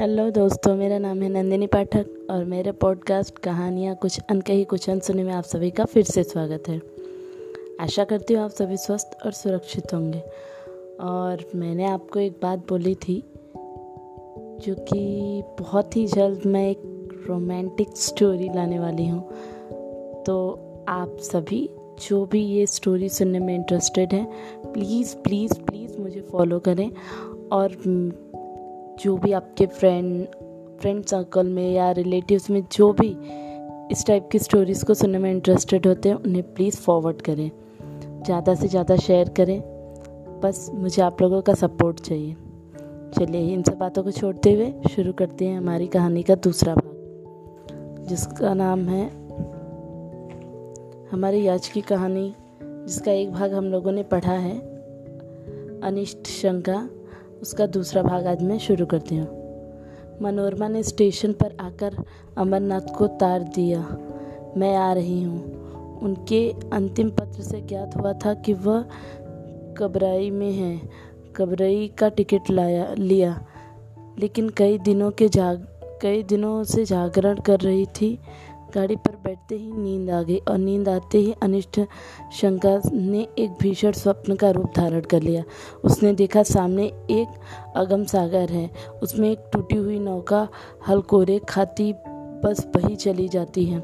Hello दोस्तों, मेरा नाम है नंदिनी पाठक और मेरे पॉडकास्ट कहानियाँ कुछ अनकही, कुछ अनसुने में आप सभी का फिर से स्वागत है। आशा करती हूँ आप सभी स्वस्थ और सुरक्षित होंगे। और मैंने आपको एक बात बोली थी, जो कि बहुत ही जल्द मैं एक रोमांटिक स्टोरी लाने वाली हूँ। तो आप सभी जो भी ये स्टोरी सुनने में इंटरेस्टेड हैं प्लीज़ प्लीज़ प्लीज़ मुझे फॉलो करें। और जो भी आपके फ्रेंड फ्रेंड सर्कल में या रिलेटिव्स में जो भी इस टाइप की स्टोरीज़ को सुनने में इंटरेस्टेड होते हैं, उन्हें प्लीज़ फॉरवर्ड करें। ज़्यादा से ज़्यादा शेयर करें। बस मुझे आप लोगों का सपोर्ट चाहिए। चलिए, इन सब बातों को छोड़ते हुए शुरू करते हैं हमारी कहानी का दूसरा भाग, जिसका नाम है हमारी आज की कहानी, जिसका एक भाग हम लोगों ने पढ़ा है, अनिष्ट शंका। उसका दूसरा भाग आज मैं शुरू करती हूँ। मनोरमा ने स्टेशन पर आकर अमरनाथ को तार दिया। मैं आ रही हूँ। उनके अंतिम पत्र से ज्ञात हुआ था कि वह कबराई में है। कबरई का टिकट लाया, लिया। लेकिन कई दिनों के जाग, कई दिनों से जागरण कर रही थी। गाड़ी पर बैठते ही नींद आ गई और नींद आते ही अनिष्ट शंका ने एक भीषण स्वप्न का रूप धारण कर लिया। उसने देखा सामने एक अगम सागर है। उसमें एक टूटी हुई नौका हलकोरे खाती बस बही चली जाती है।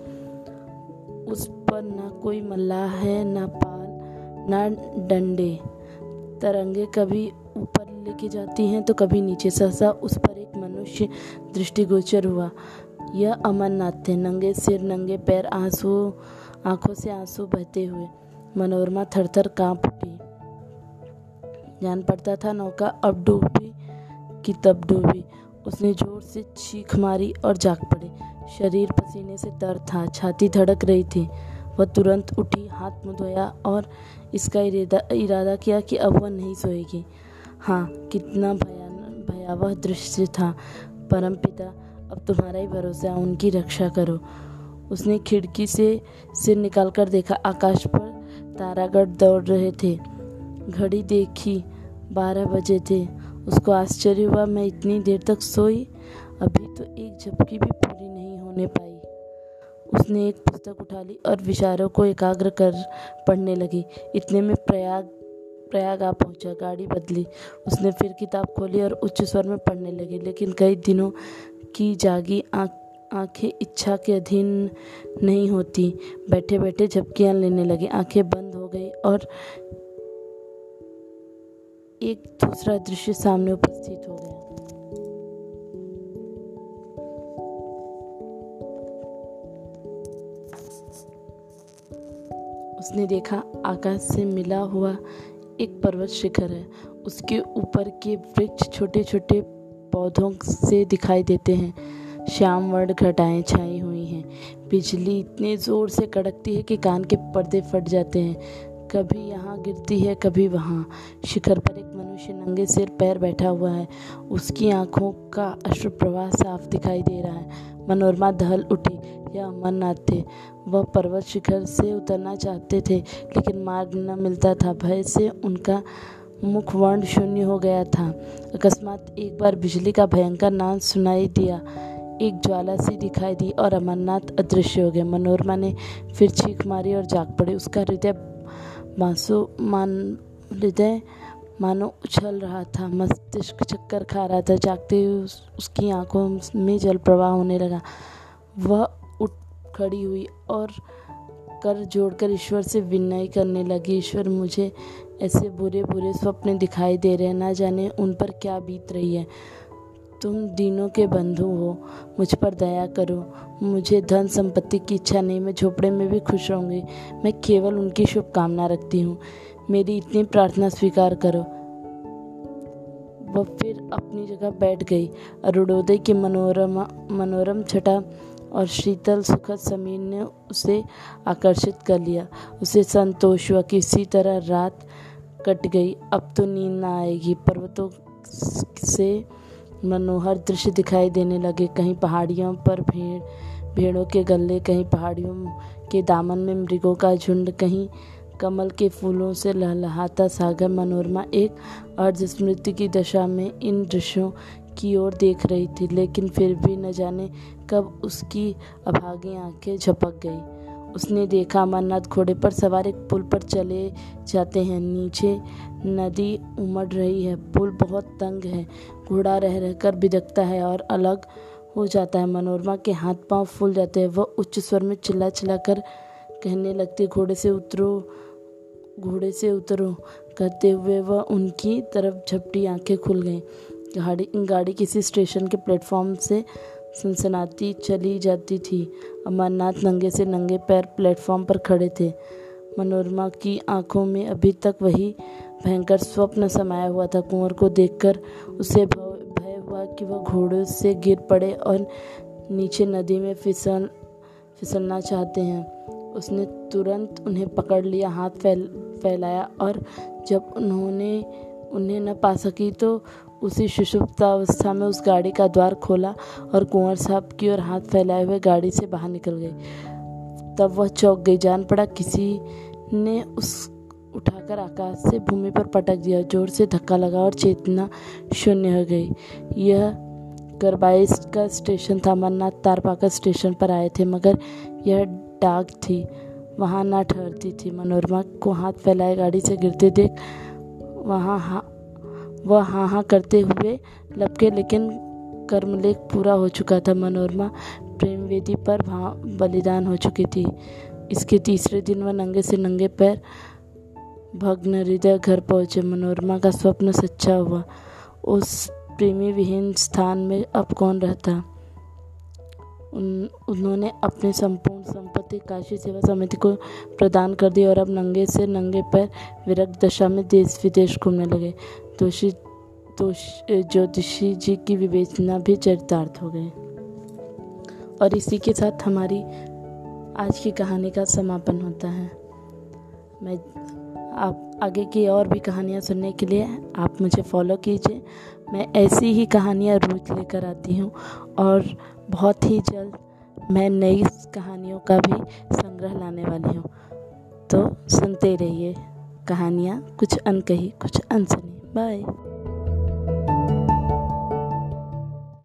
उस पर ना कोई मल्लाह है, ना पाल, ना डंडे। तरंगे कभी ऊपर लेके जाती हैं तो कभी नीचे। सहसा उस पर एक मनुष्य दृष्टिगोचर हुआ। यह अमरनाथ थे। नंगे सिर, नंगे पैर, आँसू, आँखों से आँसू बहते हुए मनोरमा थर काँप उठी। जान पड़ता था नौका अब डूबी कि तब डूबी। उसने ज़ोर से चीख मारी और जाग पड़े। शरीर पसीने से तर था, छाती धड़क रही थी। वह तुरंत उठी, हाथ मुँह धोया और इसका इरादा इरादा किया कि अब वह नहीं सोएगी। हाँ कितना भयावह दृश्य था। परमपिता अब तुम्हारा ही भरोसा है, उनकी रक्षा करो। उसने खिड़की से सिर निकालकर देखा, आकाश पर तारागढ़ दौड़ रहे थे। घड़ी देखी, बारह बजे थे। उसको आश्चर्य हुआ, मैं इतनी देर तक सोई, अभी तो एक झपकी भी पूरी नहीं होने पाई। उसने एक पुस्तक उठा ली और विचारों को एकाग्र कर पढ़ने लगी। इतने में प्रयाग प्रयाग आ पहुँचा, गाड़ी बदली। उसने फिर किताब खोली और उच्च स्वर में पढ़ने लगी, लेकिन कई दिनों की जागी आँखें इच्छा के अधीन नहीं होती। बैठे बैठे झपकियाँ लेने लगे। आँखें बंद हो गई और एक दूसरा दृश्य सामने उपस्थित हो गया। उसने देखा, आकाश से मिला हुआ एक पर्वत शिखर है। उसके ऊपर के वृक्ष छोटे छोटे पौधों से दिखाई देते हैं। श्याम वर्ण घटाएँ छाई हुई हैं। बिजली इतने ज़ोर से कड़कती है कि कान के पर्दे फट जाते हैं। कभी यहाँ गिरती है, कभी वहाँ। शिखर पर एक मनुष्य नंगे सिर पैर बैठा हुआ है। उसकी आँखों का अश्रु प्रवाह साफ़ दिखाई दे रहा है। मनोरमा दहल उठी या अमरनाथ थे वह पर्वत शिखर से उतरना चाहते थे, लेकिन मार्ग न मिलता था। भय से उनका मुख वर्ण शून्य हो गया था। अकस्मात एक बार बिजली का भयंकर नाद सुनाई दिया। एक ज्वाला सी दिखाई दी और अमरनाथ अदृश्य हो गए। मनोरमा ने फिर चीख मारी और जाग पड़ी। उसका हृदय मासू मान हृदय मानो उछल रहा था। मस्तिष्क चक्कर खा रहा था। जागते हुए उस, उसकी आँखों में जल प्रवाह होने लगा। वह उठ खड़ी हुई और कर जोड़कर ईश्वर से विनय करने लगी। ईश्वर मुझे ऐसे बुरे बुरे स्वप्न दिखाई दे रहे ना जाने उन पर क्या बीत रही है। तुम दिनों के बंधु हो, मुझ पर दया करो। मुझे धन संपत्ति की इच्छा नहीं, मैं झोपड़े में भी खुश रहूँगी। मैं केवल उनकी शुभकामना रखती हूँ। मेरी इतनी प्रार्थना स्वीकार करो। वह फिर अपनी जगह बैठ गई। अरुणोदय की मनोरमा, मनोरम छटा और शीतल सुखद समीर ने उसे आकर्षित कर लिया। उसे संतोष हुआ किसी तरह रात कट गई। अब तो नींद ना आएगी। पर्वतों से मनोहर दृश्य दिखाई देने लगे। कहीं पहाड़ियों पर भेड़, भेड़ों के गले, कहीं पहाड़ियों के दामन में मृगों का झुंड, कहीं कमल के फूलों से लहलहाता सागर मनोरमा एक अर्ध स्मृति की दशा में इन दृश्यों की ओर देख रही थी। लेकिन फिर भी न जाने कब उसकी अभागी आँखें झपक गई। उसने देखा अमरनाथ घोड़े पर सवार एक पुल पर चले जाते हैं। नीचे नदी उमड़ रही है। पुल बहुत तंग है। घोड़ा रह रहकर बिदकता है और अलग हो जाता है। मनोरमा के हाथ पाँव फूल जाते हैं। वह उच्च स्वर में चिल्ला चिल्ला कर कहने लगती, घोड़े से उतरो, घोड़े से उतरो। कहते हुए वह उनकी तरफ़ झपटी आँखें खुल गईं। गाड़ी गाड़ी किसी स्टेशन के प्लेटफॉर्म से सनसनाती चली जाती थी। अमरनाथ नंगे से नंगे पैर प्लेटफॉर्म पर खड़े थे। मनोरमा की आँखों में अभी तक वही भयंकर स्वप्न समाया हुआ था। कुंवर को देखकर उसे भय हुआ कि वह घोड़े से गिर पड़े और नीचे नदी में फिसल, फिसलना चाहते हैं। उसने तुरंत उन्हें पकड़ लिया, हाथ फैल, फैलाया और जब उन्होंने, उन्हें न पा सकी तो उसी सुषुप्तावस्था में उस गाड़ी का द्वार खोला और कुंवर साहब की ओर हाथ फैलाए हुए गाड़ी से बाहर निकल गई। तब वह चौक गई। जान पड़ा किसी ने उस उठाकर आकाश से भूमि पर पटक दिया। ज़ोर से धक्का लगा और चेतना शून्य हो गई। यह करबाइस का स्टेशन था। मन्नाथ तारपाकर स्टेशन पर आए थे, मगर यह डाक थी। वहाँ ना ठहरती थी। मनोरमा को हाथ फैलाए गाड़ी से गिरते देख वहाँ हा वह हाँ हाँ करते हुए लपके, लेकिन कर्मलेख पूरा हो चुका था। मनोरमा प्रेम वेदी पर बलिदान हो चुकी थी। इसके तीसरे दिन वह नंगे से नंगे पैर भग्न हृदय घर पहुँचे। मनोरमा का स्वप्न सच्चा हुआ। उस प्रेमी विहीन स्थान में अब कौन रहता? उन, उन्होंने अपने संपूर्ण संपत्ति काशी सेवा समिति को प्रदान कर दी और अब नंगे से नंगे पर विरक्त दशा में देश विदेश घूमने लगे। दोषी ज्योतिषी जी की विवेचना भी चरितार्थ हो गए और इसी के साथ हमारी आज की कहानी का समापन होता है। मैं, आप आगे की और भी कहानियाँ सुनने के लिए आप मुझे फॉलो कीजिए। मैं ऐसी ही कहानियाँ रोज लेकर आती हूँ और बहुत ही जल्द मैं नई कहानियों का भी संग्रह लाने वाली हूँ। तो सुनते रहिए कहानियाँ, कुछ अनकही, कुछ अनसुनी। बाय।